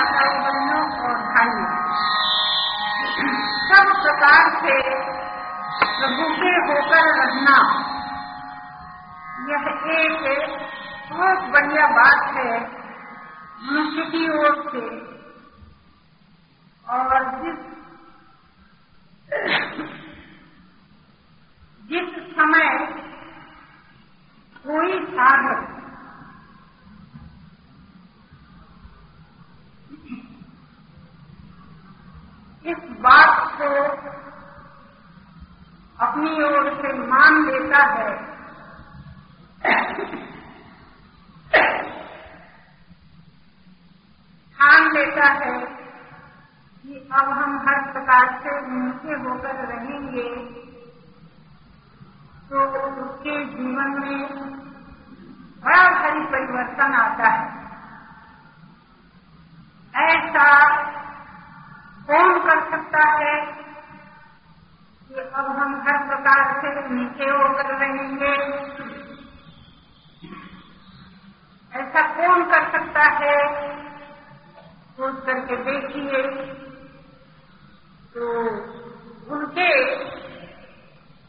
माताओं बहनों और भाइयों सब प्रकार से प्रभु के होकर रहना, यह एक बहुत बढ़िया बात है मनुष्य की ओर से। और जिस जिस समय कोई साधक इस बात को अपनी ओर मान लेता है। ठान लेता है कि अब हम हर प्रकार से उनके होकर रहेंगे। तो उसके जीवन में बड़ा भारी परिवर्तन आता है। ऐसा कौन कर सकता है? अब हम हर प्रकार से नीचे होकर रहेंगे। ऐसा कौन कर सकता है? सोच करके देखिए। तो उनके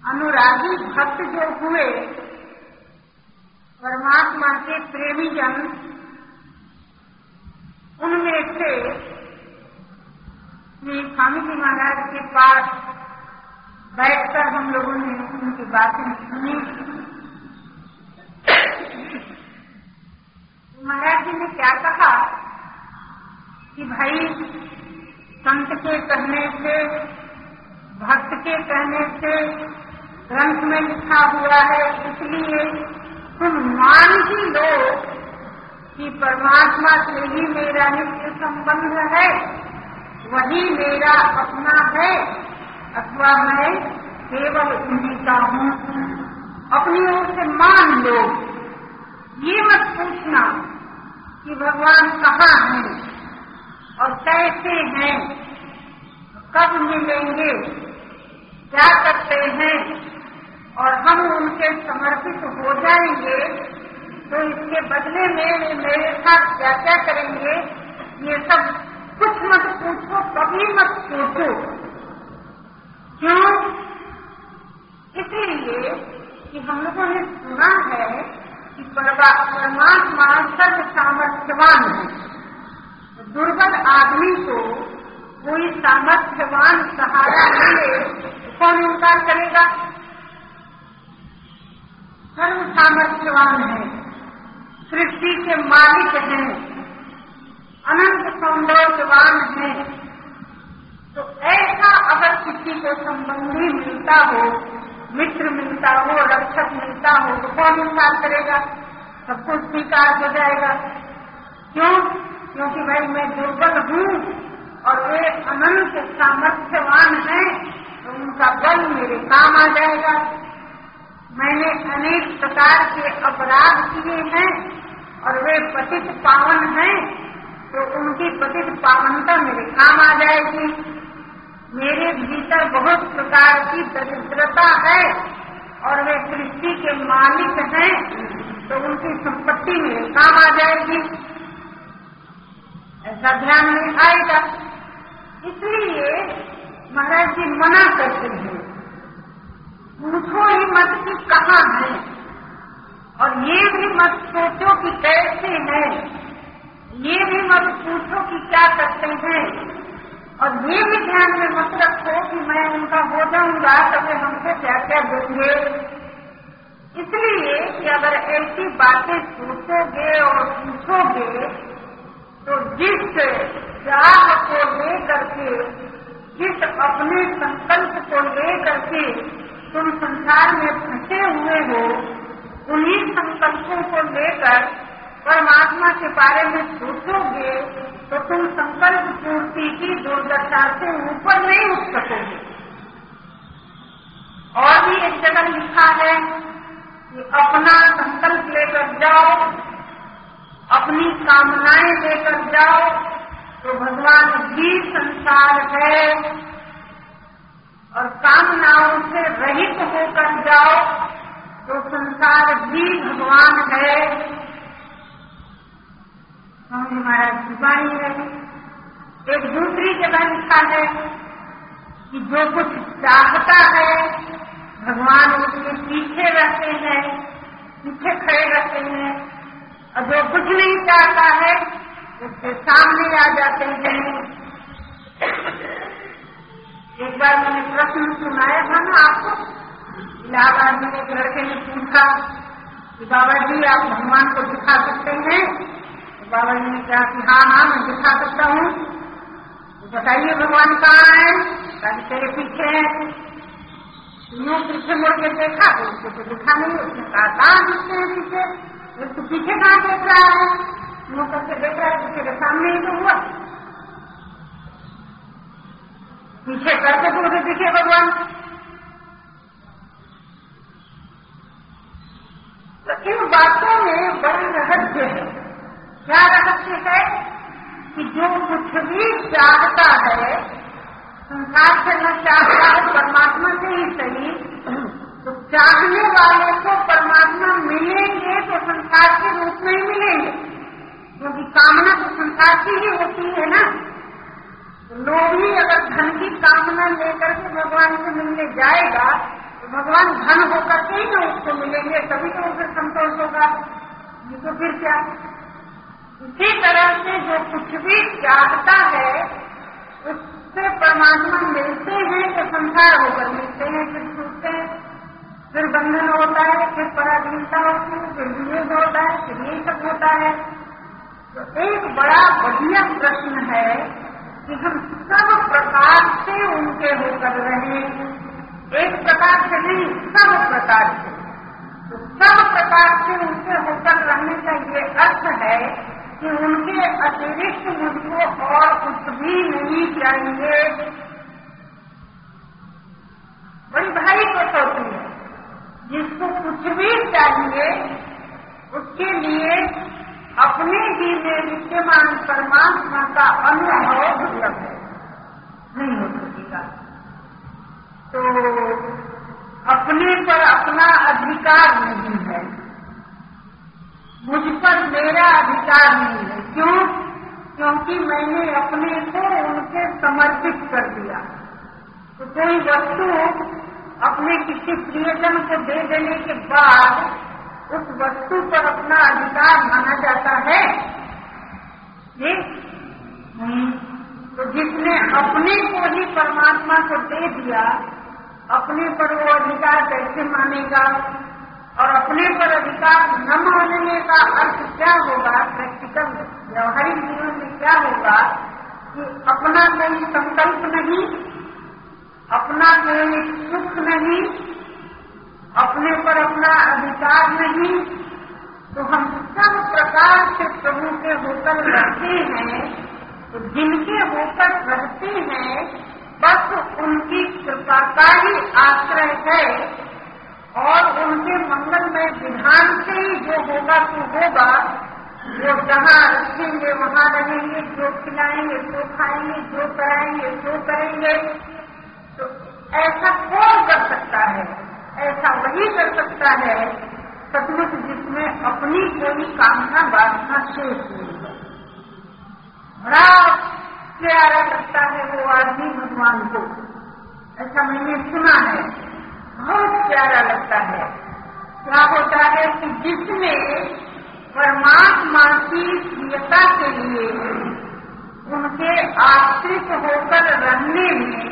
अनुरागी भक्त जो हुए, परमात्मा के प्रेमी जन उनमें से स्वामी जी महाराज के पास बैठकर हम लोगों ने उनकी बातें सुनी। महाराज जी ने क्या कहा कि भाई, संत के कहने से, भक्त के कहने से ग्रंथ में लिखा हुआ है, इसलिए तुम मान ही लो कि परमात्मा से ही मेरा नित्य संबंध है, वही मेरा अपना है। अथवा मैं केवल उन्हीं का हूँ अपनी ओर से मान लो। ये मत पूछना कि भगवान कहाँ हैं और कैसे हैं, कब मिलेंगे, क्या करते हैं, और हम उनके समर्पित हो जाएँगे तो इसके बदले में वे मेरे साथ क्या क्या करेंगे, ये सब कुछ मत पूछो, कभी मत सोचो क्यों इसलिए कि हम लोगों ने सुना है कि परमात्मा सर्व सामर्थ्यवान है। दुर्बल आदमी को कोई सामर्थ्यवान सहारा मिले कौन इनकार करेगा? सर्व सामर्थ्यवान है। सृष्टि के मालिक हैं। अनंत सौंदर्यवान है। तो ऐसा अगर किसी को संबंधी मिलता हो, मित्र मिलता हो, रक्षक मिलता हो तो कौन इनकार करेगा? सब कुछ स्वीकार हो जाएगा। क्यों? क्योंकि भाई मैं दुर्बल हूँ और वे अनंत सामर्थ्यवान हैं तो उनका बल मेरे काम आ जाएगा। मैंने अनेक प्रकार के अपराध किए हैं और वे पतित पावन हैं तो उनकी पतित पावनता मेरे काम आ जाएगी। मेरे भीतर बहुत प्रकार की दरिद्रता है और वे सृष्टि के मालिक हैं तो उनकी संपत्ति मेरे काम आ जाएगी। ऐसा ध्यान में आएगा। इसलिए महाराज जी मना करते हैं। पूछो ही मत कि कहाँ है? और ये भी मत सोचो कि कैसे है। ये भी मत पूछो कि क्या करते हैं। और ये भी ध्यान में मत रखो कि मैं उनका हो जाऊँगा तो वे हमसे क्या क्या देंगे इसलिए कि अगर ऐसी बातें सोचोगे और पूछोगे तो जिस चाह को लेकर के, जिस अपने संकल्प को लेकर के तुम संसार में फंसे हुए हो, उन्हीं संकल्पों को लेकर परमात्मा के बारे में सोचोगे तो तुम संकल्प पूर्ति की दुर्दशा से ऊपर नहीं उठ सकोगे। और भी एक जगह लिखा है कि अपना संकल्प लेकर जाओ, अपनी कामनाएँ लेकर जाओ तो भगवान भी संसार है। और कामनाओं से रहित होकर जाओ तो संसार भी भगवान है। स्वामी महाराज की है। एक दूसरी जगह लिखा है कि जो कुछ चाहता है, भगवान उसके पीछे रहते हैं, पीछे खड़े रहते हैं। और जो कुछ नहीं चाहता है, उसके सामने आ जाते हैं। एक बार मैंने प्रश्न सुनाया था ना आपको इलाहाबाद में एक लड़के ने पूछा कि बाबा जी, आप भगवान को दिखा सकते हैं? बाबा जी ने कहा कि हाँ हाँ मैं दिखा सकता हूँ। तो बताइए भगवान कहाँ है? कभी तेरे पीछे है। यूँ पीछे मुड़ के देखा? तो उसको तो दिखा नहीं, उसने कहा कहाँ दिखते हैं पीछे। उसको पीछे कहाँ देख रहा है? यूँ करके देख रहा है पीछे के सामने ही तो हुआ। पीछे करके तो उसे दिखे भगवान। तो इन बातों में बड़ी रहस्य है। क्या रहस्य है कि जो कुछ भी चाहता है, संसार से न चाहता है, परमात्मा से ही सही। तो चाहने वाले को परमात्मा मिलेंगे तो संसार के रूप में ही मिलेंगे। क्योंकि कामना तो संसार की ही होती है ना। तो लोग ही अगर धन की कामना लेकर के भगवान से मिलने जाएगा तो भगवान धन होकर के ही ना उसको मिलेंगे, तभी तो उसे संतोष होगा। ये तो फिर क्या? इसी तरह से जो कुछ भी चाहता है, उससे परमात्मा मिलते हैं तो संसार होकर मिलते हैं, फिर छूटते हैं। फिर बंधन होता है, फिर पराधीनता होती है, फिर विरोध होता है, फिर यही सब होता है। तो एक बड़ा बढ़िया प्रश्न है कि हम सब प्रकार से उनके होकर रहे एक प्रकार से नहीं, सब प्रकार से। तो सब प्रकार से उनके होकर रहने का ये अर्थ है कि उनके अतिरिक्त मुझको और कुछ भी नहीं चाहिए। बड़ी भारी कसौटी है। जिसको कुछ भी चाहिए, उसके लिए अपने ही में विद्यमान परमात्मा का अनुभव दुर्लभ है। नहीं हो सकेगा। तो अपने पर अपना अधिकार नहीं। मुझ पर मेरा अधिकार नहीं है। क्यों? क्योंकि मैंने अपने को उनके समर्पित कर दिया। तो कोई वस्तु अपने किसी प्रियजन को दे देने के बाद उस वस्तु पर अपना अधिकार माना जाता है। ये? तो जिसने अपने को ही परमात्मा को दे दिया, अपने पर वो अधिकार कैसे मानेगा? और अपने पर अधिकार न मानने का अर्थ क्या होगा? प्रैक्टिकल व्यवहारिक जीवन में क्या होगा कि अपना कोई संकल्प नहीं, अपना कोई सुख नहीं, अपने पर अपना अधिकार नहीं तो हम सब प्रकार से प्रभु के होकर रहते हैं तो जिनके होकर रहते हैं, बस उनकी कृपा का ही आश्रय है। और उनके मंगलमय विधान से ही जो होगा तो होगा। वो जहाँ रखेंगे, वहाँ रहेंगे, जो खिलाएँगे, जो खाएँगे, जो कराएँगे जो करेंगे तो ऐसा कौन कर सकता है? ऐसा वही कर सकता है सचमुच जिसमें अपनी कोई कामना वासना शेष नहीं है। बड़ा प्यारा लगता है वो आदमी भगवान को। ऐसा मैंने सुना है। बहुत प्यारा लगता है। क्या होता है कि जिसने परमात्मा की प्रियता के लिए उनके आश्रित होकर रहने में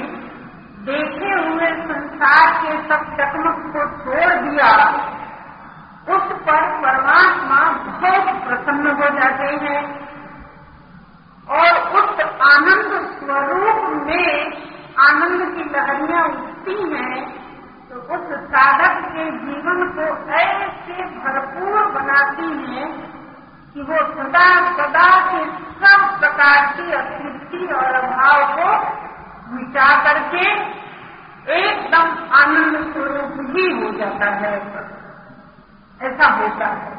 देखे हुए संसार के सब चकमक को छोड़ दिया, उस पर परमात्मा बहुत प्रसन्न हो जाते हैं। और उस आनंद स्वरूप में आनंद की लहरियाँ उठती हैं। तो उस साधक के जीवन को ऐसे भरपूर बनाती है कि वो सदा सदा के सब प्रकार की अतृप्ति और अभाव को मिटा करके एकदम आनंद स्वरूप ही हो जाता है। ऐसा होता है।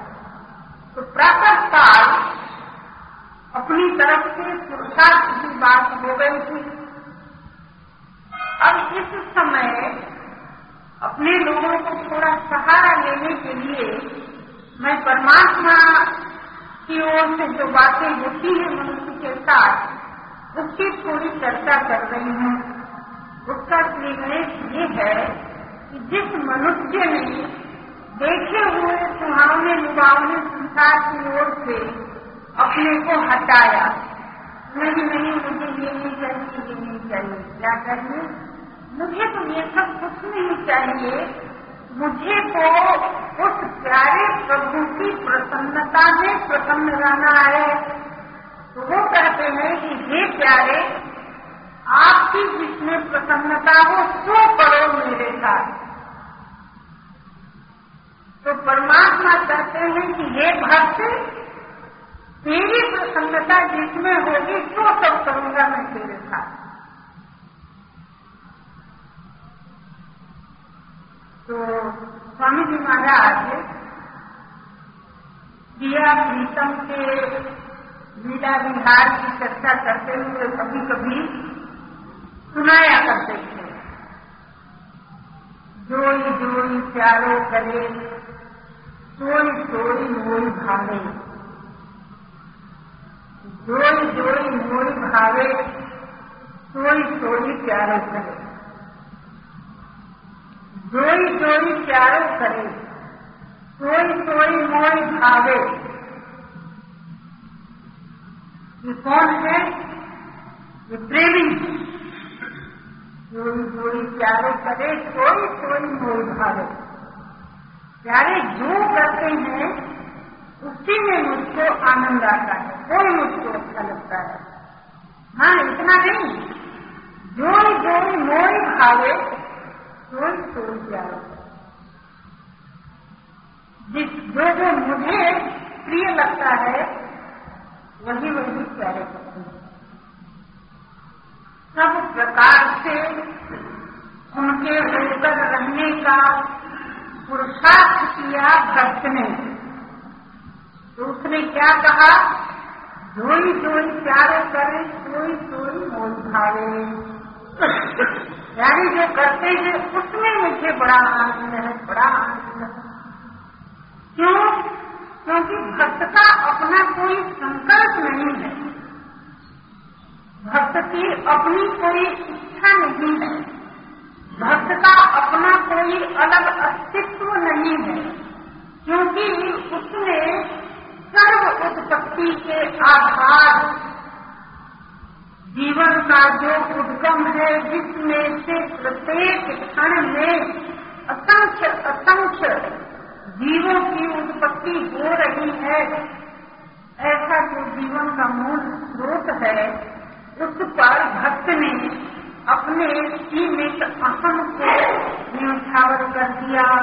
तो प्रातः काल अपनी तरफ़ से पुरुषार्थ की बात हो गई थी। अब इस समय अपने लोगों को थोड़ा सहारा लेने के लिए मैं परमात्मा की ओर से जो बातें होती है मनुष्य के साथ, उसकी थोड़ी चर्चा कर रही हूँ। उसका श्रीगणेश ये है कि जिस मनुष्य ने देखे हुए सुहावने लुभावने संसार की ओर से अपने को हटाया, नहीं नहीं, मुझे ये नहीं चाहिए, ये नहीं चाहिए। क्या चाहिए मुझे तो ये सब कुछ नहीं चाहिए। मुझे तो उस प्यारे प्रभु की प्रसन्नता में प्रसन्न रहना है। तो वो कहते हैं कि, हे प्यारे, आपकी जिसमें प्रसन्नता हो, सो करो मेरे साथ। तो परमात्मा कहते हैं कि ये भक्त, तेरी प्रसन्नता जिसमें होगी, सो सब करूँगा मैं तेरे साथ। तो स्वामी जी महाराज दिया प्रीतम के लीला विहार की चर्चा करते हुए कभी कभी सुनाया करते थे। जोई जोई प्यारो करे सोई सोई मोई भावे। जोई जोई मोई भावे सोई सोई प्यारो करे। जोई जोई प्यारो करे सोई सोई मोई भावे। ये कौन है? ये प्रेमी। जोई जोई प्यारो करे सोई सोई मोई भावे। प्यारे जो करते हैं, उसी में मुझको आनंद आता है, कोई मुझको अच्छा लगता है। हाँ इतना नहीं। जो जो मोई भावे सोई सोई प्यारो जिस जो जो मुझे प्रिय लगता है, वही वही प्यारे करते सब प्रकार से उनके होकर रहने का पुरुषार्थ किया भक्त ने तो उसने क्या कहा? जोई जोई प्यारे करे सोई सोई मोल भावे यानी जो करते हैं, उसमें मुझे बड़ा आनंद है, बड़ा आनंद है। क्यों? क्योंकि भक्त का अपना कोई संकल्प नहीं है। भक्त की अपनी कोई इच्छा नहीं है। भक्त का अपना कोई अलग अस्तित्व नहीं है। क्योंकि उसने सर्व उत्पत्ति के आधार जीवन का जो उद्गम है, जिसमें से प्रत्येक क्षण में असंख्य असंख्य जीवों की उत्पत्ति हो रही है। ऐसा जो जीवन का मूल स्रोत है, उस पर भक्त ने अपने सीमित अहम को न्यौछावर कर दिया।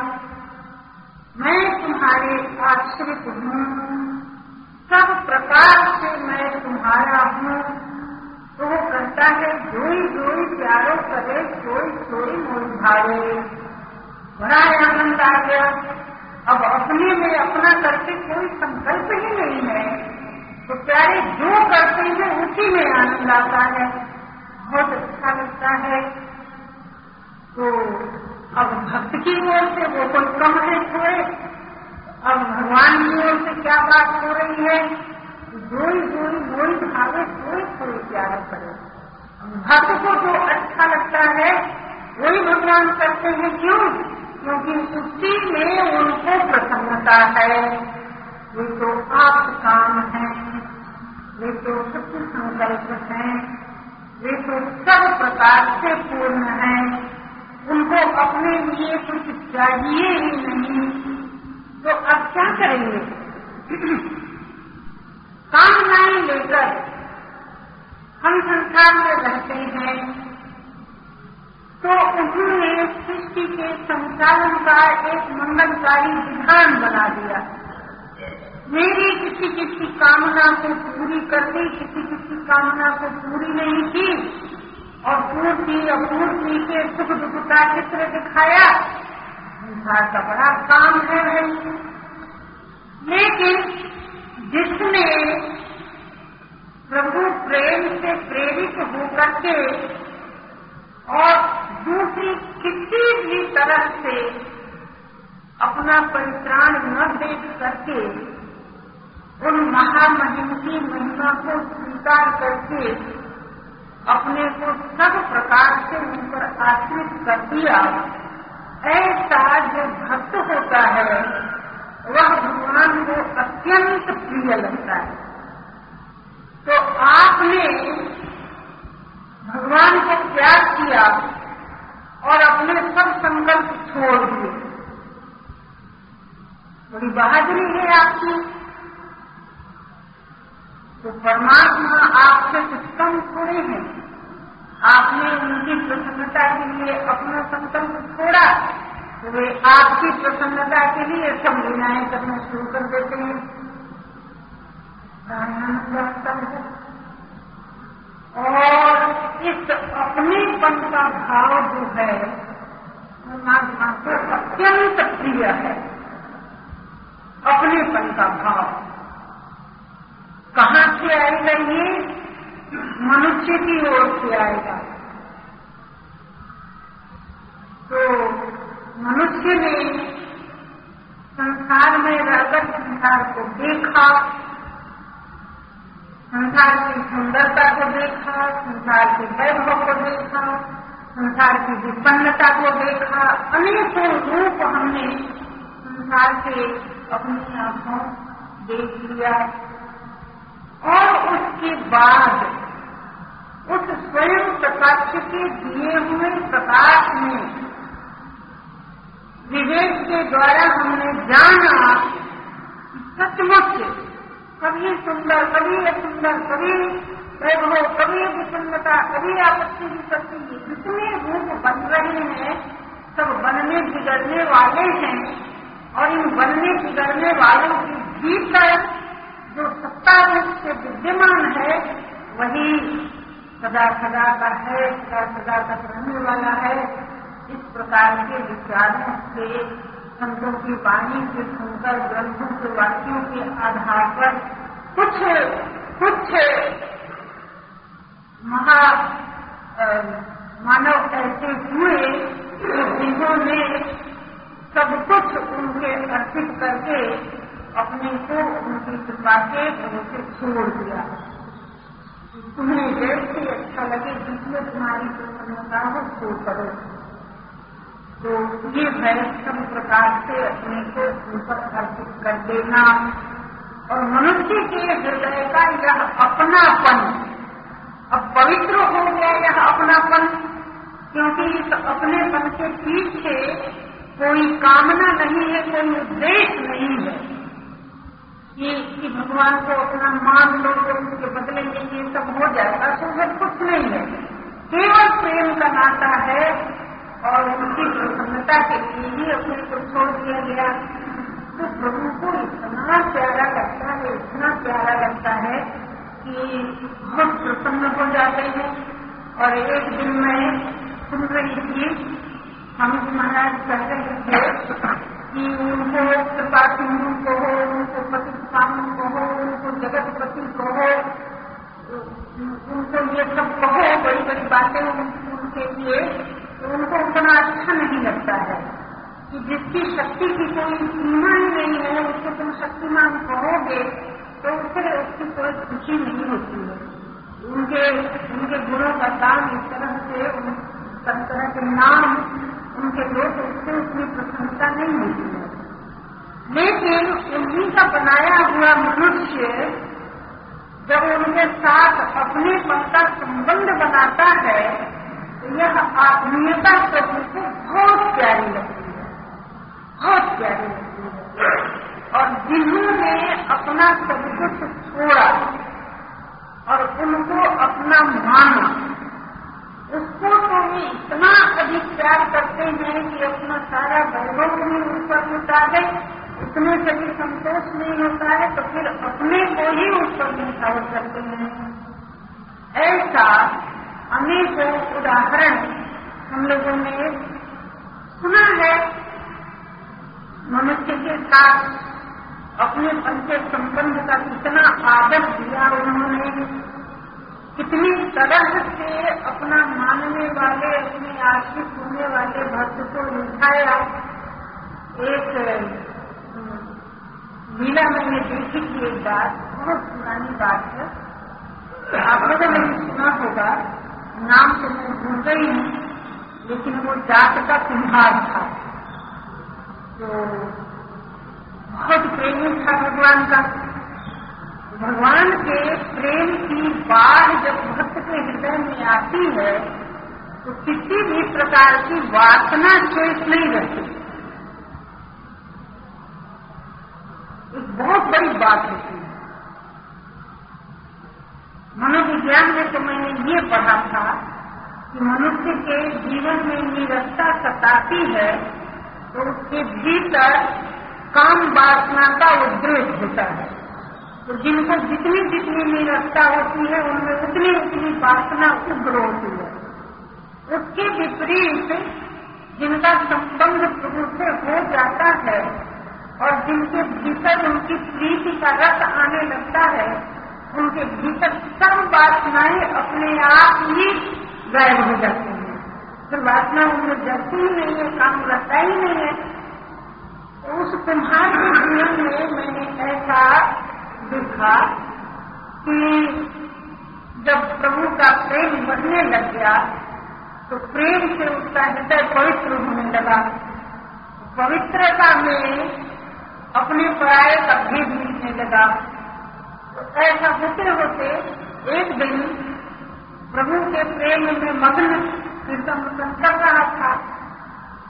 मैं तुम्हारे आश्रित हूँ। सब प्रकार से मैं तुम्हारा हूँ। तो वो कहता है, जोई जोई, प्यारो करे सोई सोई मोल भावे बड़ा आनंद आ गया। अब अपने में अपना करके कोई संकल्प ही नहीं है। तो प्यारे जो करते हैं, उसी में आनंद आता है। बहुत अच्छा लगता है। तो अब भक्त की ओर से वो कोई कम है थोड़े। अब भगवान की ओर से क्या बात हो रही है? जोई जोई मोई भावे कोई कोई प्यार करे भक्त को जो अच्छा लगता है, वही भगवान करते हैं क्यों? क्योंकि उसी में उनको प्रसन्नता है। वे तो आप काम है, वे तो सत्य संकल्प है, वे तो सब प्रकार से पूर्ण है। उनको अपने लिए कुछ चाहिए ही नहीं। तो अब क्या करेंगे? कामनाएँ लेकर हम संसार में रहते हैं। तो उन्होंने सृष्टि के संचालन का एक मंगलकारी विधान बना दिया। मेरी किसी किसी कामना को पूरी कर दी किसी किसी कामना को पूरी नहीं की। और पूर्ति, अपूर्ति के सुख दुख का चित्र दिखाया। संसार का बड़ा काम है। लेकिन जिसने प्रभु प्रेम से प्रेरित होकर के और दूसरी किसी भी तरह से अपना परित्राण न देख करके उन महामहिम की महिमा को स्वीकार करके अपने को सब प्रकार से उन पर आश्रित कर दिया। ऐसा जो भक्त होता है वह भगवान को अत्यंत प्रिय लगता है। तो आपने भगवान को त्याग किया और अपने सब संकल्प छोड़ दिए। बड़ी बहादुरी है आपकी। तो परमात्मा आपसे कम थोड़े हैं। आपने उनकी प्रसन्नता के लिए अपना संकल्प छोड़ा तो वे आपकी प्रसन्नता के लिए सब लीलाएँ करना शुरू कर देते हैं। और इस अपनेपन का भाव जो है परमात्मा को अत्यंत प्रिय है। अपनेपन का भाव। कहाँ से आएगा ये? मनुष्य की ओर से आएगा। तो मनुष्य ने संसार में रहकर संसार को देखा, संसार की सुंदरता को देखा, संसार के वैभव को देखा, संसार की विपन्नता को देखा। अनेकों रूप हमने संसार के अपनी आँखों देख लिया। और उसके बाद उस स्वयं प्रकाश के दिए हुए प्रकाश में विवेक के द्वारा हमने जाना सचमुच। कभी सुंदर, कभी असुंदर, कभी वैभव, कभी विसन्नता, कभी आपत्ति विपत्ति जितने रूप बन रहे हैं, सब बनने बिगड़ने वाले हैं और इन बनने बिगड़ने वालों के भीतर जो सत्ता रूप से विद्यमान है, वही सदा सदा का है सदा सदा तक रहने वाला है। इस प्रकार के विचारों से संतों की वाणी, के सुनकर ग्रंथों, के वाक्यों के आधार पर कुछ कुछ, महा मानव ऐसे हुए जिन्होंने सब कुछ उनके अर्पित करके अपने को उनकी कृपा के भरोसे छोड़ दिया। तुम्हें जैसे अच्छा लगे, जिसमें तुम्हारी प्रसन्नता हो सो करो तो ये सब प्रकार से अपने को उन पर अर्पित कर देना और मनुष्य के हृदय का यह अपनापन अब पवित्र हो गया यह अपनापन क्योंकि इस अपनेपन के पीछे कोई कामना नहीं है कोई उद्देश्य नहीं है। कि, कि भगवान को अपना मान लो तो उसके बदले में ये सब हो जाएगा तो सब कुछ नहीं है। केवल प्रेम का नाता है और उनकी प्रसन्नता के लिए ही अपने को छोड़ दिया गया। तो प्रभु को इतना प्यारा लगता है, इतना प्यारा लगता है कि बहुत प्रसन्न हो जाते हैं। और एक दिन मैं सुन रही थी हम महाराज कह रहे थे कि उनको कृपा सिंधु को हो, उनको पति स्वामी को हो, उनको जगतपति को हो, उनको ये सब कहो, बड़ी बड़ी बातें उनके लिए। तो उनको उतना अच्छा नहीं लगता है कि जिसकी शक्ति की कोई सीमा ही नहीं है, उसको तुम शक्तिमान कहोगे तो उससे उसकी कोई खुशी नहीं होती है। उनके उनके गुणों का दान इस तरह से तरह तरह के नाम, उनके तो उससे उतनी प्रसन्नता नहीं होती है। लेकिन उन्हीं का बनाया हुआ मनुष्य जब उनके साथ अपने पद का संबंध बनाता है यह आत्मीयता प्रति को बहुत प्यारी लगती है। बहुत प्यारी लगती है। और जिन्होंने अपना सब कुछ छोड़ा और उनको अपना माना, उसको तो वे इतना अधिक प्यार करते हैं कि अपना सारा वैभव भी उस पर लुटा दे इतने से भी संतोष नहीं होता है तो फिर अपने को ही उस पर निशावर करते हैं। ऐसा अनेकों उदाहरण हम लोगों ने सुना है। मनुष्य के साथ अपने पन के संबंध का कितना आदर दिया उन्होंने। कितनी तरह से अपना मानने वाले, अपने आश्रित होने वाले भक्त को निभाया एक, लीला मैंने देखी थी एक बात बहुत पुरानी बात है। आप लोगों ने सुना होगा। नाम तो मैं भूल गई हूँ लेकिन वो जात का कुम्हार था। तो बहुत प्रेमी था भगवान का। भगवान के प्रेम की बाढ़ जब भक्त के हृदय में आती है तो किसी भी प्रकार की वासना शेष नहीं रहती। एक बहुत बड़ी बात है। मनोविज्ञान में तो मैंने ये पढ़ा था कि मनुष्य के जीवन में निरस्ता सताती है तो उसके भीतर काम वासना का उद्रेक होता है। तो जिनको जितनी जितनी निरस्ता होती है, उनमें उतनी उतनी वासना उग्र होती है। उसके विपरीत जिनका संबंध प्रभु से हो जाता है और जिनके भीतर उनकी प्रीति का रस आने लगता है उनके भीतर सब वासनाएँ अपने आप ही गायब हो जाती हैं। फिर वासना उनमें जलती ही नहीं है, काम रहता ही नहीं है। तो उस कुम्हार के जीवन में मैंने ऐसा देखा कि जब प्रभु का प्रेम बढ़ने लग गया तो प्रेम से उसका हृदय पवित्र होने लगा। पवित्रता में अपने पराये का भेद मिलने लगा। ऐसा होते होते एक दिन प्रभु के प्रेम में मग्न कीर्तन कर रहा था।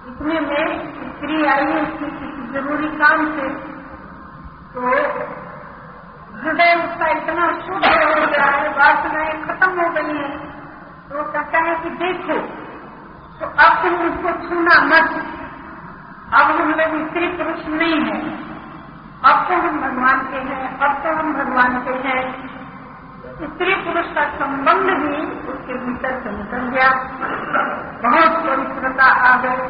इतने में स्त्री आई उसकी किसी ज़रूरी काम से। तो हृदय उसका इतना शुद्ध हो गया है, वासनाएँ खत्म हो गई है। तो कहता है कि देखो तो अब तुम उसको छूना मत। अब हम लोग स्त्री पुरुष नहीं है। अब तो हम भगवान के हैं, अब तो हम भगवान के हैं। स्त्री पुरुष का संबंध भी उसके भीतर से निकल गया। बहुत पवित्रता आ गई।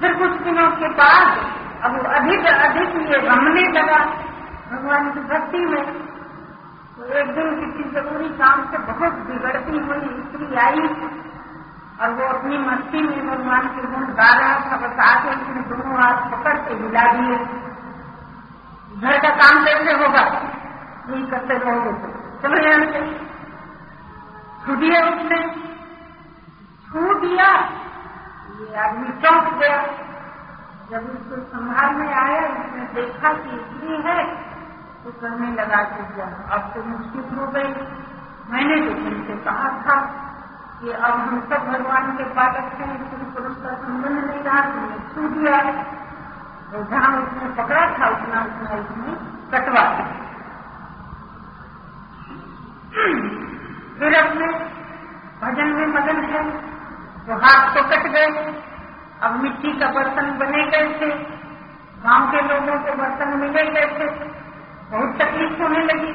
फिर कुछ दिनों के बाद अब अधिक अधिक ये रमने लगा भगवान की भक्ति में। तो एक दिन किसी ज़रूरी काम से बहुत बिगड़ती हुई स्त्री आई और वो अपनी मस्ती में भगवान के गुण गा रहा था बस आके उसने दोनों हाथ पकड़ के हिला दिए। घर का काम कैसे होगा? यही करते रहोगे तो। चलो यहाँ से। छू दिया उसने। छू दिया। ये आदमी चौंक गया। जब उसको संभालने आया, उसने देखा कि स्त्री है तो करने लगा के दिया अब तो मुश्किल हो गई। मैंने तो तुमसे कहा था कि अब हम सब भगवान के बालक हैं स्त्री पुरुष का संबंध नहीं रहा तुमने छू दिया। तो जहाँ उसने पकड़ा था उतना उतना उसने कटवा फिर अपने भजन में मगन है तो हाथ तो कट गए। अब मिट्टी का बर्तन बने गए थे गाँव के लोगों को बर्तन मिले गए थे बहुत तकलीफ़ होने लगी।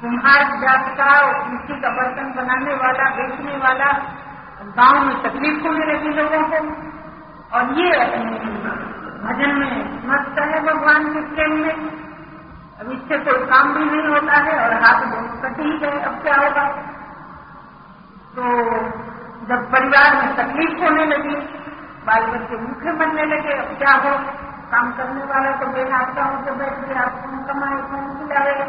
कुम्हार जात का मिट्टी का बर्तन बनाने वाला, बेचने वाला, गाँव में तकलीफ़ होने लगी लोगों को। और ये भजन में मस्त है भगवान के प्रेम में। अब इससे कोई काम भी नहीं होता है और हाथ बहुत कट ही गए अब क्या होगा? तो जब परिवार में तकलीफ़ होने लगी बाल बच्चे मुखे बनने लगे, अब क्या हो? काम करने वाला तो बेहाथा हो तो बैठ गया कौन कमाए कौन खिलाएगा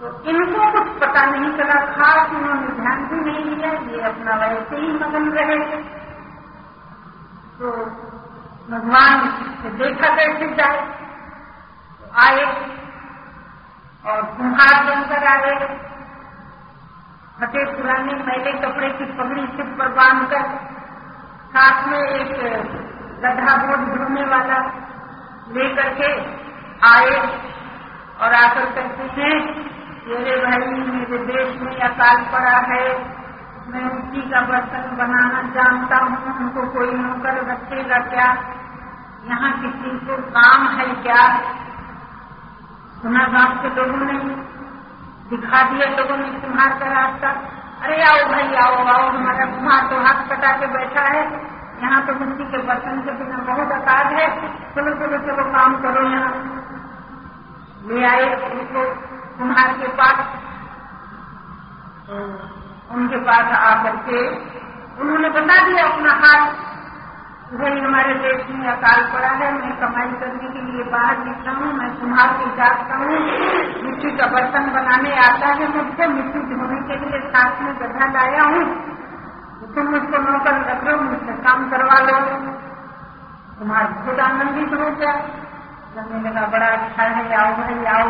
तो इनको कुछ पता नहीं चला, खास इन्होंने ध्यान भी नहीं दिया, ये अपना वैसे ही मगन रहे। तो भगवान से देखा कैसे जाए आए और कुम्हार बनकर आए। फटे पुराने मैले कपड़े की पगड़ी सिर पर बांधकर साथ में एक गधा बोझ ढोने वाला लेकर के आए और आकर कहते हैं मेरे भाई मेरे देश में अकाल पड़ा है। मैं मिट्टी का बर्तन बनाना जानता हूँ, उनको कोई नौकर रखेगा क्या? यहाँ किसी को काम है क्या? सुना गाँव के लोगों ने दिखा दिया लोगों ने कुम्हार का। रास्ता अरे आओ भाई, आओ आओ, हमारा कुम्हार तो हाथ कटा के बैठा है। यहाँ तो मिट्टी के बर्तन के बिना बहुत अकाज है। चलो चलो चलो, काम करो यहाँ। ले आए उनको कुम्हार के पास। तो उनके पास आकर के उन्होंने बता दिया अपना हाल। भाई हमारे देश में अकाल पड़ा है, मैं कमाई करने के लिए बाहर निकला हूँ, मैं तुम्हार की जागता हूँ। मिट्टी का बर्तन बनाने आता है मुझसे मिट्टी धोने के लिए साथ में गड्ढा लाया हूँ। तुम मुझको नौकर रख लो मुझसे काम करवा लो। तुम्हारा बहुत आनंदित हो गया। लगने लगा बड़ा अच्छा है, आओ भाई, आओ।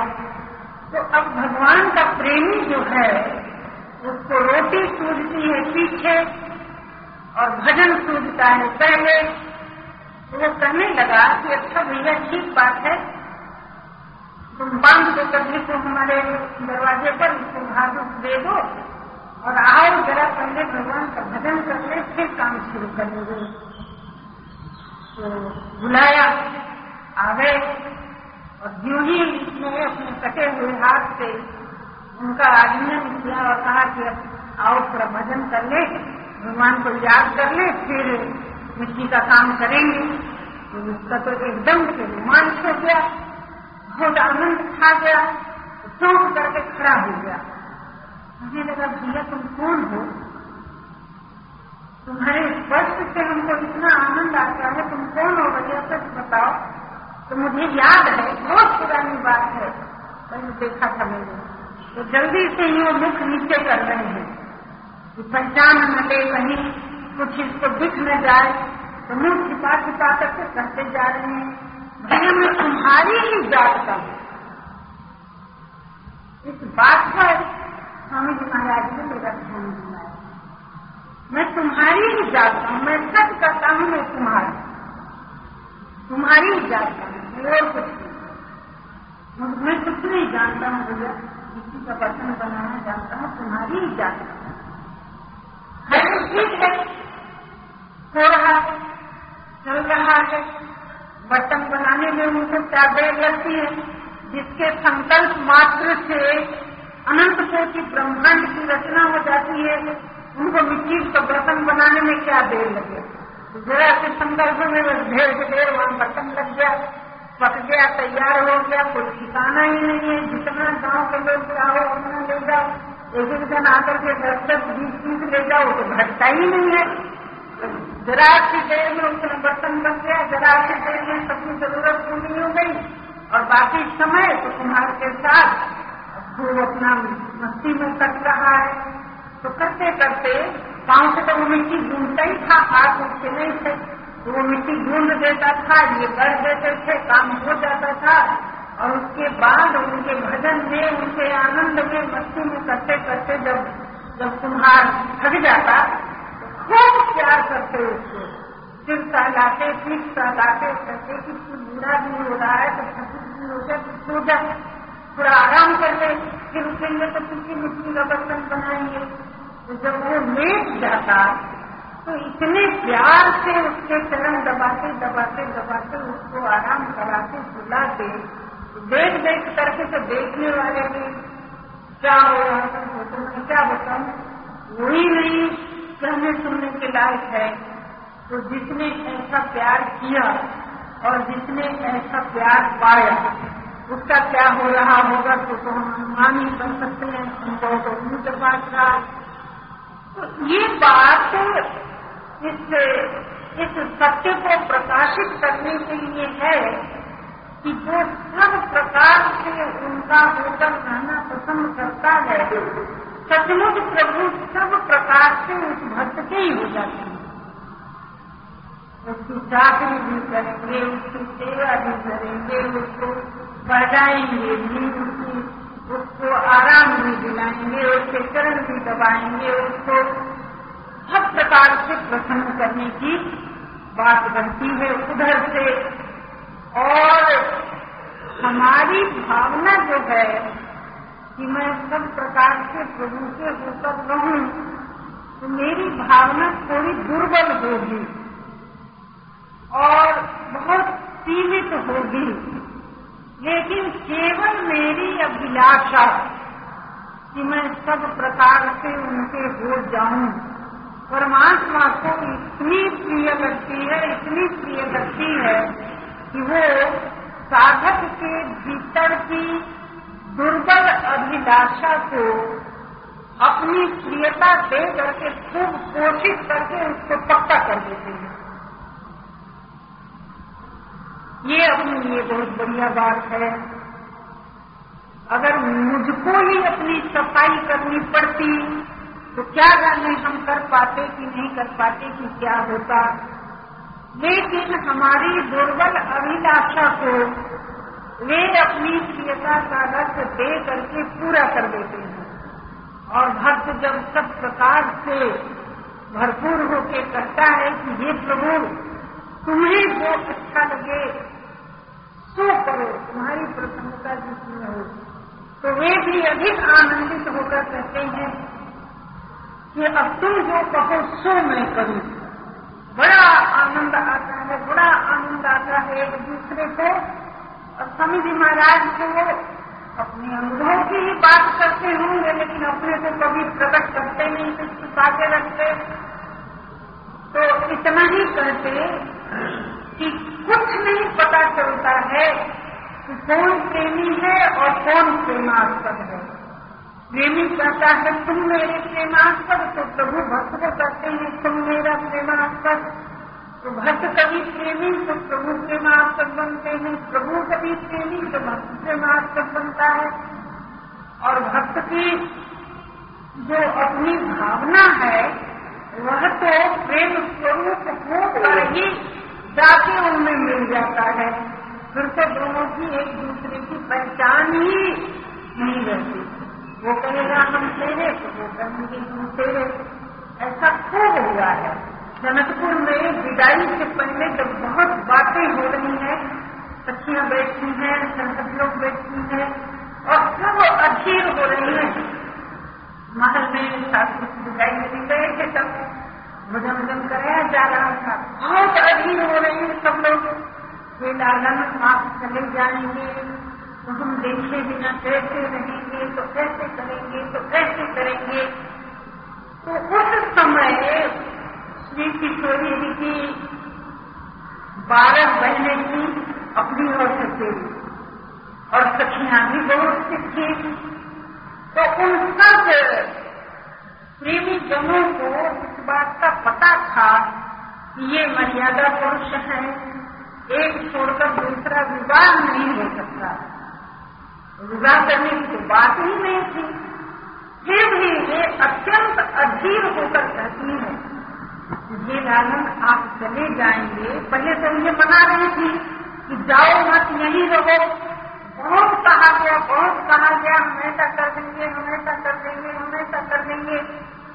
तो अब भगवान का प्रेमी जो है उसको रोटी सूझती है पीछे और भजन सूझता है। पहले तो वो कहने लगा कि अच्छा भैया, ठीक बात है। तुम बाँध दो कभी को हमारे दरवाजे पर उसको भाग दे दो, और आओ जरा पहले भगवान का भजन कर ले, फिर काम शुरू करेंगे तो बुलाया, आ गए, और जो ही अपने कटे हुए हाथ से उनका आलिंगन किया और कहा कि आओ थोड़ा भजन कर ले भगवान को याद कर ले, फिर मिट्टी का काम करेंगे। तो उसका तो एकदम से रोमांच हो गया, बहुत आनंद खा गया, चौंक करके खड़ा हो गया। मुझे लगा भैया, तुम कौन हो? तुम्हारे स्पर्श से हमको इतना आनंद आता है, तुम कौन हो भैया, सच बताओ? तो मुझे याद है, बहुत पुरानी बात है। कहीं देखा था मैंने। तो जल्दी से वो मुख नीचे कर रहे हैं। कि पहचान न ले कहीं, कुछ इसको दिख न जाए तो मुँह छिपा छिपा करके करते जा रहे हैं। भैया मैं तुम्हारी ही जागता हूँ। इस बात पर स्वामी जी महाराज ने मेरा ध्यान दिया मैं तुम्हारी ही जागता हूँ। मैं सच करता हूँ, मैं तुम्हारी। तुम्हारी ही जागता हूँ। और कुछ नहीं। मैं कुछ नहीं जानता हूँ, भैया। किसी का बर्तन बनाना जाता है, तुम्हारी जागता हूँ ठीक है। हो रहा है, चल रहा है। बर्तन बनाने में उनको क्या देर लगती है, जिसके संकल्प मात्र से अनंत की ब्रह्मांड की रचना हो जाती है, उनको मिट्टी का बर्तन बनाने में क्या देर लगे? जरा के संकल्प में बस ढेर से ढेर वहाँ बर्तन लग गया। पक गया तैयार हो गया, कोई ठिकाना ही नहीं है। जितना गाँव के लोग चाहो अपना ले जाओ। एक एक जन आकर के दस दस, बीस बीस ले जाओ तो घटता ही नहीं है। जरा की देर में उसने बर्तन बन गया, जरा की देर में सबकी ज़रूरत पूरी हो गई। और बाकी समय तो के साथ। वो अपना मस्ती में कट रहा है। तो करते करते पाँव से तो वो मिट्टी ढूंढता ही था हाथ उसके नहीं थे तो वो मिट्टी ढूंढ देता था, ये कर देते थे, काम हो जाता था, और उसके बाद उनके भजन में, उनके आनंद में, मस्ती में करते करते जब जब कुम्हार थक जाता तो खूब प्यार करते उसको। फिर सहलाते फिर सहलाते करते कि बूढ़ा भी हो रहा है तो थकुट भी हो जाए तो सो जा। थोड़ा आराम कर ले, फिर उठेंगे तो किसी मिट्टी का बर्तन बनाएँगे। तो जब वो लेट जाता तो इतने प्यार से उसके चरण दबाते दबाते दबाते उसको आराम कराते बुलाते देख देख करके तो देखने वाले भी क्या हो रहा है तो क्या बताऊँ? वही नहीं कहने सुनने के लायक है। तो जिसने ऐसा प्यार किया और जिसने ऐसा प्यार पाया उसका क्या हो रहा होगा तो, तो हम अनुमान ही कर सकते हैं। हमको तो उनके पास था तो ये बात इस इस सत्य को प्रकाशित करने के लिए है कि जो सब प्रकार से उनका होकर रहना पसंद करता है, सचमुच प्रभु सब प्रकार से उस भक्त के ही हो जाते हैं। उसकी चाकरी भी करेंगे, उसकी सेवा भी करेंगे, उसको बढ़ाएँगे भी उसकी उसको आराम भी दिलाएँगे, उसके चरण भी दबाएँगे, उसको सब प्रकार से प्रसन्न करने की बात बनती है उधर से। और हमारी भावना जो है कि मैं सब प्रकार से प्रभु से होकर रहूँ तो मेरी भावना थोड़ी दुर्बल होगी और बहुत सीमित होगी। लेकिन केवल मेरी अभिलाषा कि मैं सब प्रकार से उनके हो जाऊँ। परमात्मा को इतनी प्रिय लगती है, इतनी प्रिय लगती है कि वो साधक के भीतर की दुर्बल अभिलाषा को अपनी प्रियता दे करके खूब कोशिश करके उसको पक्का कर देते हैं। ये अपने लिए बहुत बढ़िया बात है। अगर मुझको ही अपनी सफ़ाई करनी पड़ती तो क्या जाने हम कर पाते कि नहीं कर पाते कि क्या होता? लेकिन हमारी दुर्बल अभिलाषा को वे अपनी प्रियता का रस दे करके पूरा कर देते हैं। और भक्त जब सब प्रकार से भरपूर होके कहता है कि ये प्रभु, तुम्हें जो अच्छा लगे, सो करो। तुम्हारी प्रसन्नता जिसमें हो। तो वे भी अधिक आनंदित होकर कहते हैं कि अब तुम जो कहो, सो मैं करूँ। बड़ा आनंद आता है, बड़ा आनंद आता है एक दूसरे को और स्वामी जी महाराज को अपने अनुभव की ही बात करते होंगे, लेकिन अपने से कभी प्रकट करते नहीं कुछ के रखते। तो इतना ही कहते कि कुछ नहीं पता चलता है कि कौन प्रेमी है और कौन प्रेमास्पद है। प्रेमी कहता है तुम मेरे प्रेमास्पद तो प्रभु भक्त को कहते हैं तुम मेरा प्रेमास्पद तो भक्त कभी प्रेमी तो प्रभु प्रेमास्पद बनते हैं प्रभु कभी प्रेमी तो भक्त प्रेमास्पद बनता है और भक्त की जो अपनी भावना है वह तो प्रेम स्वरूप होकर ही जाके उनमें मिल जाता है फिर तो दोनों की एक दूसरे की पहचान ही नहीं रहती वो कहेगा हम तेरे तो वो कहेंगे हम तेरे ऐसा हो हुआ है जनकपुर में विदाई से पहले जब बहुत बातें हो रही हैं सखियाँ बैठती हैं संगत लोग बैठती हैं और सब अधीर हो रही हैं महल में की विदाई में गए थे तब भोजन भोजन कराया जा रहा था बहुत अधीर हो रहे हैं सब लोग वे लालन आप चले जाएँगे तो हम देखे बिना कैसे रहेंगे तो कैसे करेंगे तो कैसे करेंगे। तो उस समय श्री किशोरी जी की बारह बहने की अपनी ओर से थी और सखियाँ भी बहुत सी थी। तो उन सब प्रेमी जनों को इस बात का पता था कि ये मर्यादा पुरुष है, एक छोड़कर दूसरा विवाह नहीं हो सकता। विवाह करने की तो बात ही नहीं थी। फिर भी ये अत्यंत अधीर होकर कहती है ये लालन आप चले जाएँगे। पहले तो ये बना रही थी कि जाओ मत, यहीं रहो। बहुत कहा गया, बहुत कहा गया, हम ऐसा कर देंगे, हम ऐसा कर देंगे, हम ऐसा कर देंगे।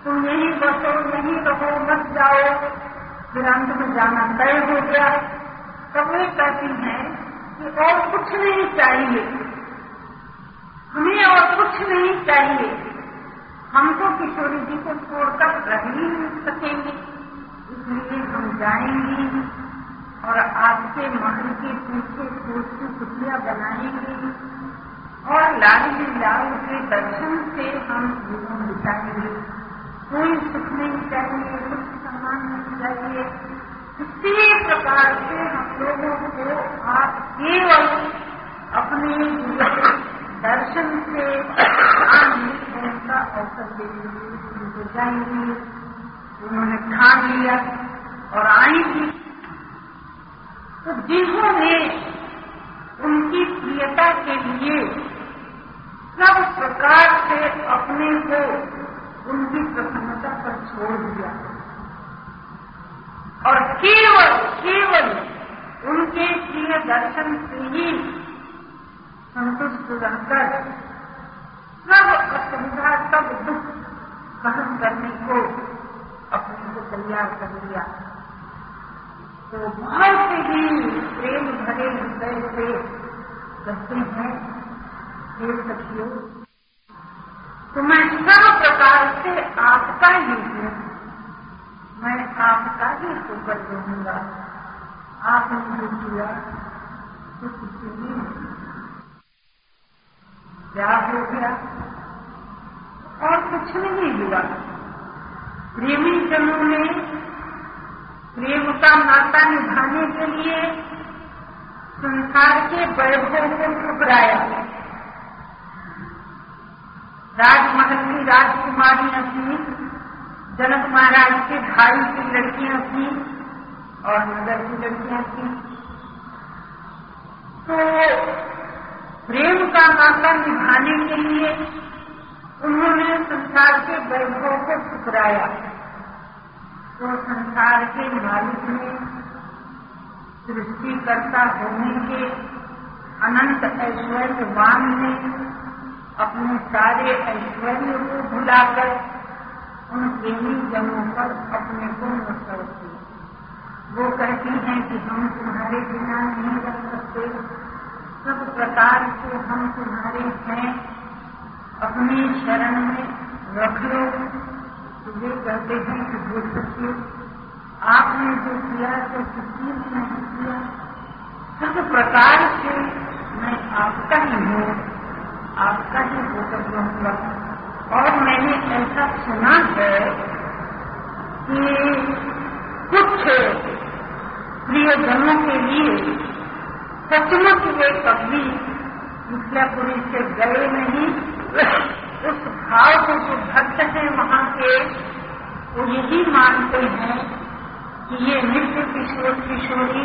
तुम यहीं बसो, यहीं रहो, मत जाओ। फिर अंत में जाना तय हो गया। तब वे कहती हैं कि और कुछ नहीं चाहिए। हमें और कुछ नहीं चाहिए। हमको किशोरी जी को छोड़कर रह ही नहीं सकेंगे। इसलिए हम जाएँगे और आपके महल के पीछे फूल की कुटिया बनाएँगे और लाली लाल के दर्शन से हम जीवन बिताएँगे। कोई सुख नहीं चाहिए, कुछ सम्मान नहीं चाहिए। किसी प्रकार से हम लोगों को आप केवल अपने दर्शन से अवसर उन्होंने ठान लिया और थी। तो जिन्होंने उनकी प्रियता के लिए सब प्रकार से अपने को उनकी प्रसन्नता पर छोड़ दिया और केवल केवल उनके प्रिय दर्शन से ही संतुष्ट रहकर सब असुविधा सब दुख सहन करने को अपने को तैयार कर लिया। तो बहुत ही प्रेम भरे हृदय से कहते हैं, हे सखियों तो मैं सब प्रकार से आपका ही हूँ। मैं आपका ही होकर रहूँगा। आपने जो किया तो किसी ने क्या हो गया और कुछ नहीं हुआ। प्रेमी जनों ने प्रेम का नाता निभाने के लिए संसार के वैभव को ठुकराया राजमहल की राजकुमारी थी जनक महाराज के भाई की लड़कियाँ थी और नगर की लड़कियाँ थी तो प्रेम का नाता निभाने के लिए उन्होंने संसार के वैभव को ठुकराया। तो संसार के मालिक ने सृष्टिकर्ता होने के अनंत ऐश्वर्यवान ने अपने सारे ऐश्वर्य को भुलाकर उन प्रेमी जनों पर अपने को किए वो कहती हैं कि हम तुम्हारे बिना नहीं रह सकते। सब प्रकार से हम तुम्हारे हैं। अपनी शरण में रख। लो तो वे कहते हैं कि वो सच्चे आपने जो किया तो किसी ने नहीं किया, सब प्रकार से मैं आपका ही हूँ। आपका ही होकर रहूँगा और मैंने ऐसा सुना है कि कुछ प्रियजनों के लिए सचमुच वे कभी मिथिलापुरी से गए नहीं। उस भाव को जो भक्त हैं वहाँ के, वो यही मानते हैं कि ये नित्य किशोर किशोरी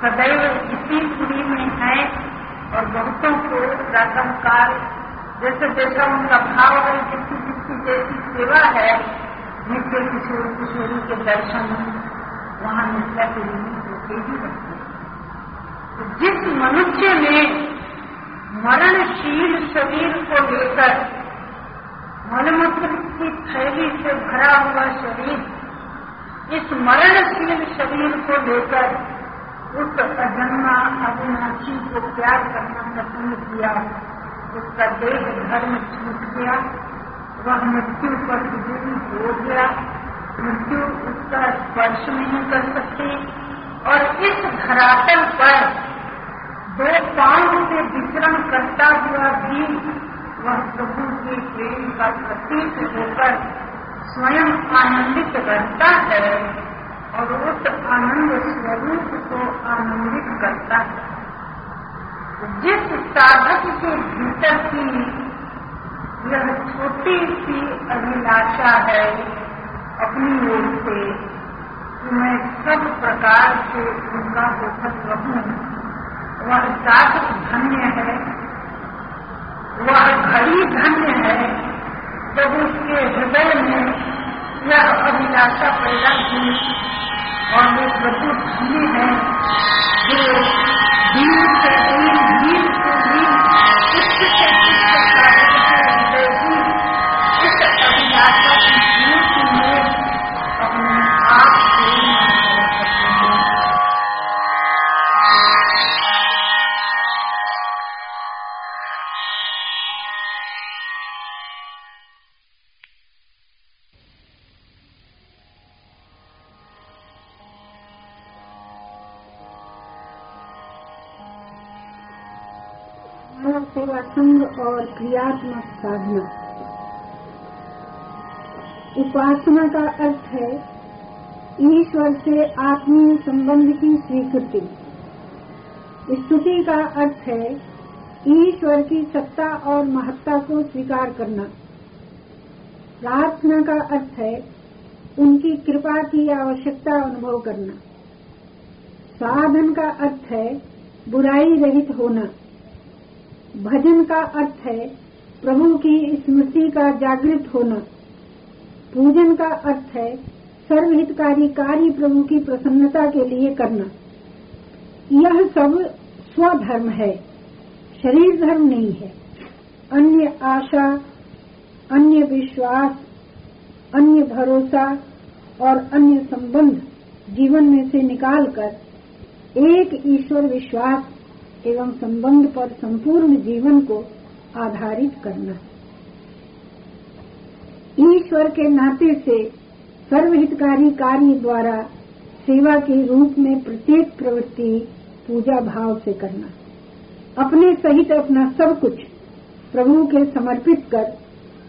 सदैव इसी पुरी में है और बहुतों को प्रातः काल, जैसे जैसा उनका भाव है, जिसकी जिसकी जैसी सेवा है, नित्य किशोर किशोरी के दर्शन वहाँ के लिए होते ही रहते जिस मनुष्य ने मरणशील शरीर को लेकर मलमूत्र की थैली से भरा हुआ शरीर, इस मरणशील शरीर को लेकर उस अजन्मा अविनाशी को प्यार करना पसंद किया, उसका देह धर्म छूट गया, वह मृत्यु पर विजयी हो गया। मृत्यु उसका स्पर्श नहीं कर सकती और इस धरातल पर पाँव से विचरण करता हुआ भी वह प्रभु के प्रेम का प्रतीक होकर स्वयं आनंदित रहता है और उस आनंद स्वरूप को आनंदित करता है। जिस साधक के भीतर की यह छोटी सी अभिलाषा है, अपनी ओर से कि मैं सब प्रकार से उनका होकर रहूँ वह साधक धन्य है, वह घड़ी धन्य है, जब उसके हृदय में यह अभिलाषा पैदा की और वो प्रभु धनी है, जो दिन ईश्वर की सत्ता और महत्ता को स्वीकार करना। प्रार्थना का अर्थ है उनकी कृपा की आवश्यकता अनुभव करना। साधन का अर्थ है बुराई रहित होना। भजन का अर्थ है प्रभु की स्मृति का जागृत होना। पूजन का अर्थ है सर्वहितकारी कार्य प्रभु की प्रसन्नता के लिए करना। यह सब स्वधर्म है। शरीर धर्म नहीं है। अन्य आशा, अन्य विश्वास, अन्य भरोसा और अन्य संबंध जीवन में से निकालकर एक ईश्वर विश्वास एवं संबंध पर संपूर्ण जीवन को आधारित करना। ईश्वर के नाते से सर्वहितकारी कार्य द्वारा सेवा के रूप में प्रत्येक प्रवृत्ति पूजा भाव से करना। अपने सहित अपना सब कुछ प्रभु के समर्पित कर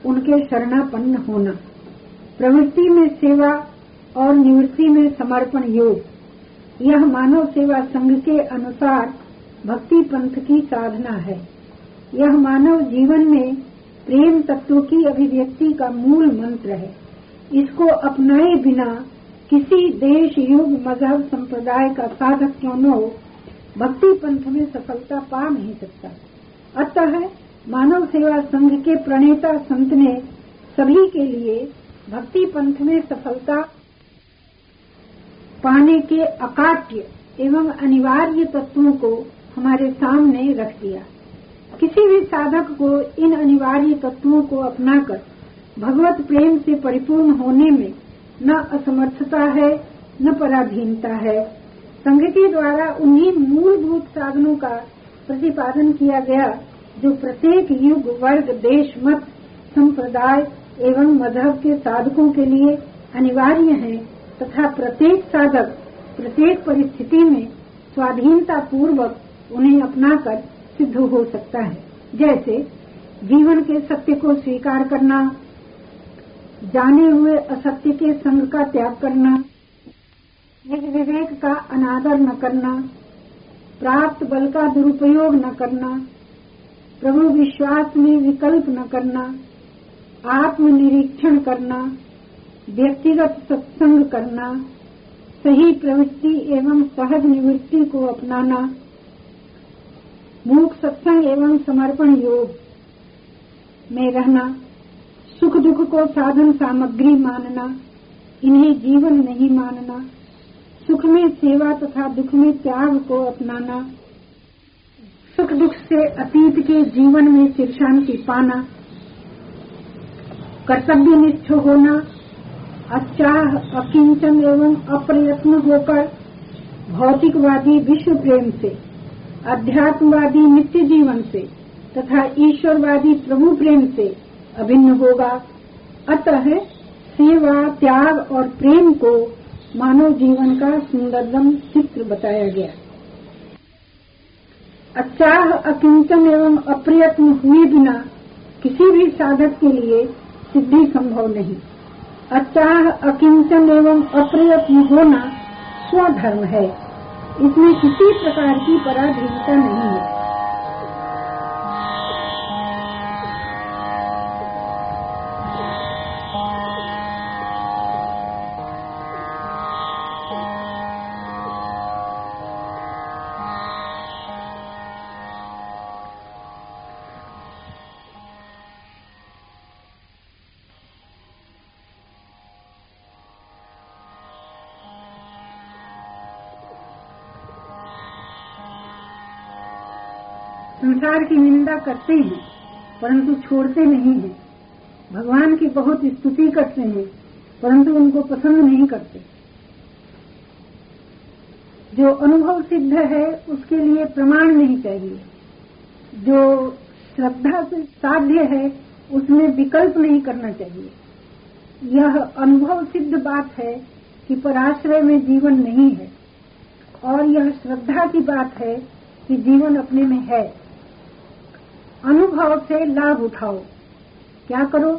उनके शरणापन्न होना। प्रवृत्ति में सेवा और निवृत्ति में समर्पण योग। यह मानव सेवा संघ के अनुसार भक्ति पंथ की साधना है। यह मानव जीवन में प्रेम तत्व की अभिव्यक्ति का मूल मंत्र है। इसको अपनाए बिना किसी देश युग मज़हब संप्रदाय का साधक क्यों न हो भक्ति पंथ में सफलता पा नहीं सकता। अतः मानव सेवा संघ के प्रणेता संत ने सभी के लिए भक्ति पंथ में सफलता पाने के अकाट्य एवं अनिवार्य तत्वों को हमारे सामने रख दिया। किसी भी साधक को इन अनिवार्य तत्वों को अपनाकर भगवत प्रेम से परिपूर्ण होने में न असमर्थता है, न पराधीनता है। संघ के द्वारा उन्हीं मूलभूत साधनों का प्रतिपादन किया गया, जो प्रत्येक युग, वर्ग, देश, मत, संप्रदाय एवं मज़हब के साधकों के लिए अनिवार्य है तथा प्रत्येक साधक प्रत्येक परिस्थिति में स्वाधीनता पूर्वक उन्हें अपनाकर सिद्ध हो सकता है। जैसे जीवन के सत्य को स्वीकार करना, जाने हुए असत्य के संग का त्याग करना विवेक का अनादर न करना, प्राप्त बल का दुरुपयोग न करना, प्रभु विश्वास में विकल्प न करना, आत्मनिरीक्षण करना, व्यक्तिगत सत्संग करना, सही प्रवृत्ति एवं सहज निवृत्ति को अपनाना, मूक सत्संग एवं समर्पण योग में रहना, सुख दुख को साधन सामग्री मानना, इन्हें जीवन नहीं मानना सुख में सेवा तथा दुख में त्याग को अपनाना, सुख दुख से अतीत के जीवन में चिर शांति पाना कर्तव्य निष्ठ होना अचाह अकिंचन एवं अप्रयत्न होकर भौतिकवादी विश्व प्रेम से, अध्यात्मवादी नित्य जीवन से तथा ईश्वरवादी प्रभु प्रेम से अभिन्न होगा। अतः सेवा, त्याग और प्रेम को मानव जीवन का सुंदरतम चित्र बताया गया। अचाह अकिंचन एवं अप्रयत्न हुए बिना किसी भी साधक के लिए सिद्धि संभव नहीं। अचाह अकिंचन एवं अप्रयत्न होना स्वधर्म है। इसमें किसी प्रकार की पराधीनता नहीं है। छोड़ते नहीं हैं। भगवान की बहुत स्तुति करते हैं, परंतु उनको पसंद नहीं करते। जो अनुभव सिद्ध है, उसके लिए प्रमाण नहीं चाहिए। जो श्रद्धा से साध्य है, उसमें विकल्प नहीं करना चाहिए। यह अनुभव सिद्ध बात है कि पराश्रय में जीवन नहीं है, और यह श्रद्धा की बात है कि जीवन अपने में है। अनुभव से लाभ उठाओ। क्या करो?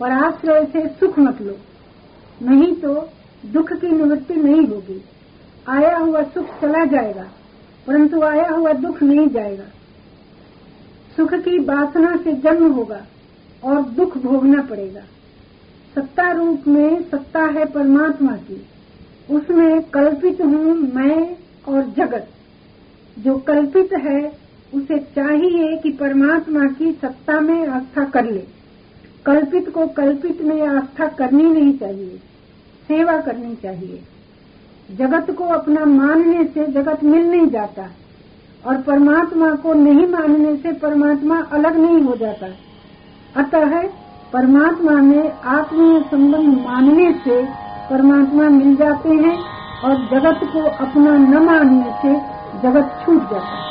पराश्रय से सुख मत लो। नहीं तो दुख की निवृत्ति नहीं होगी। आया हुआ सुख चला जाएगा, परंतु आया हुआ दुख नहीं जाएगा। सुख की वासना से जन्म होगा और दुख भोगना पड़ेगा। सत्ता रूप में सत्ता है परमात्मा की। उसमें कल्पित हूँ मैं और जगत। जो कल्पित है उसे चाहिए कि परमात्मा की सत्ता में आस्था कर ले। कल्पित को कल्पित में आस्था करनी नहीं चाहिए, सेवा करनी चाहिए। जगत को अपना मानने से जगत मिल नहीं जाता और परमात्मा को नहीं मानने से परमात्मा अलग नहीं हो जाता। अतः परमात्मा में आत्मीय संबंध मानने से परमात्मा मिल जाते हैं और जगत को अपना न मानने से जगत छूट जाता है।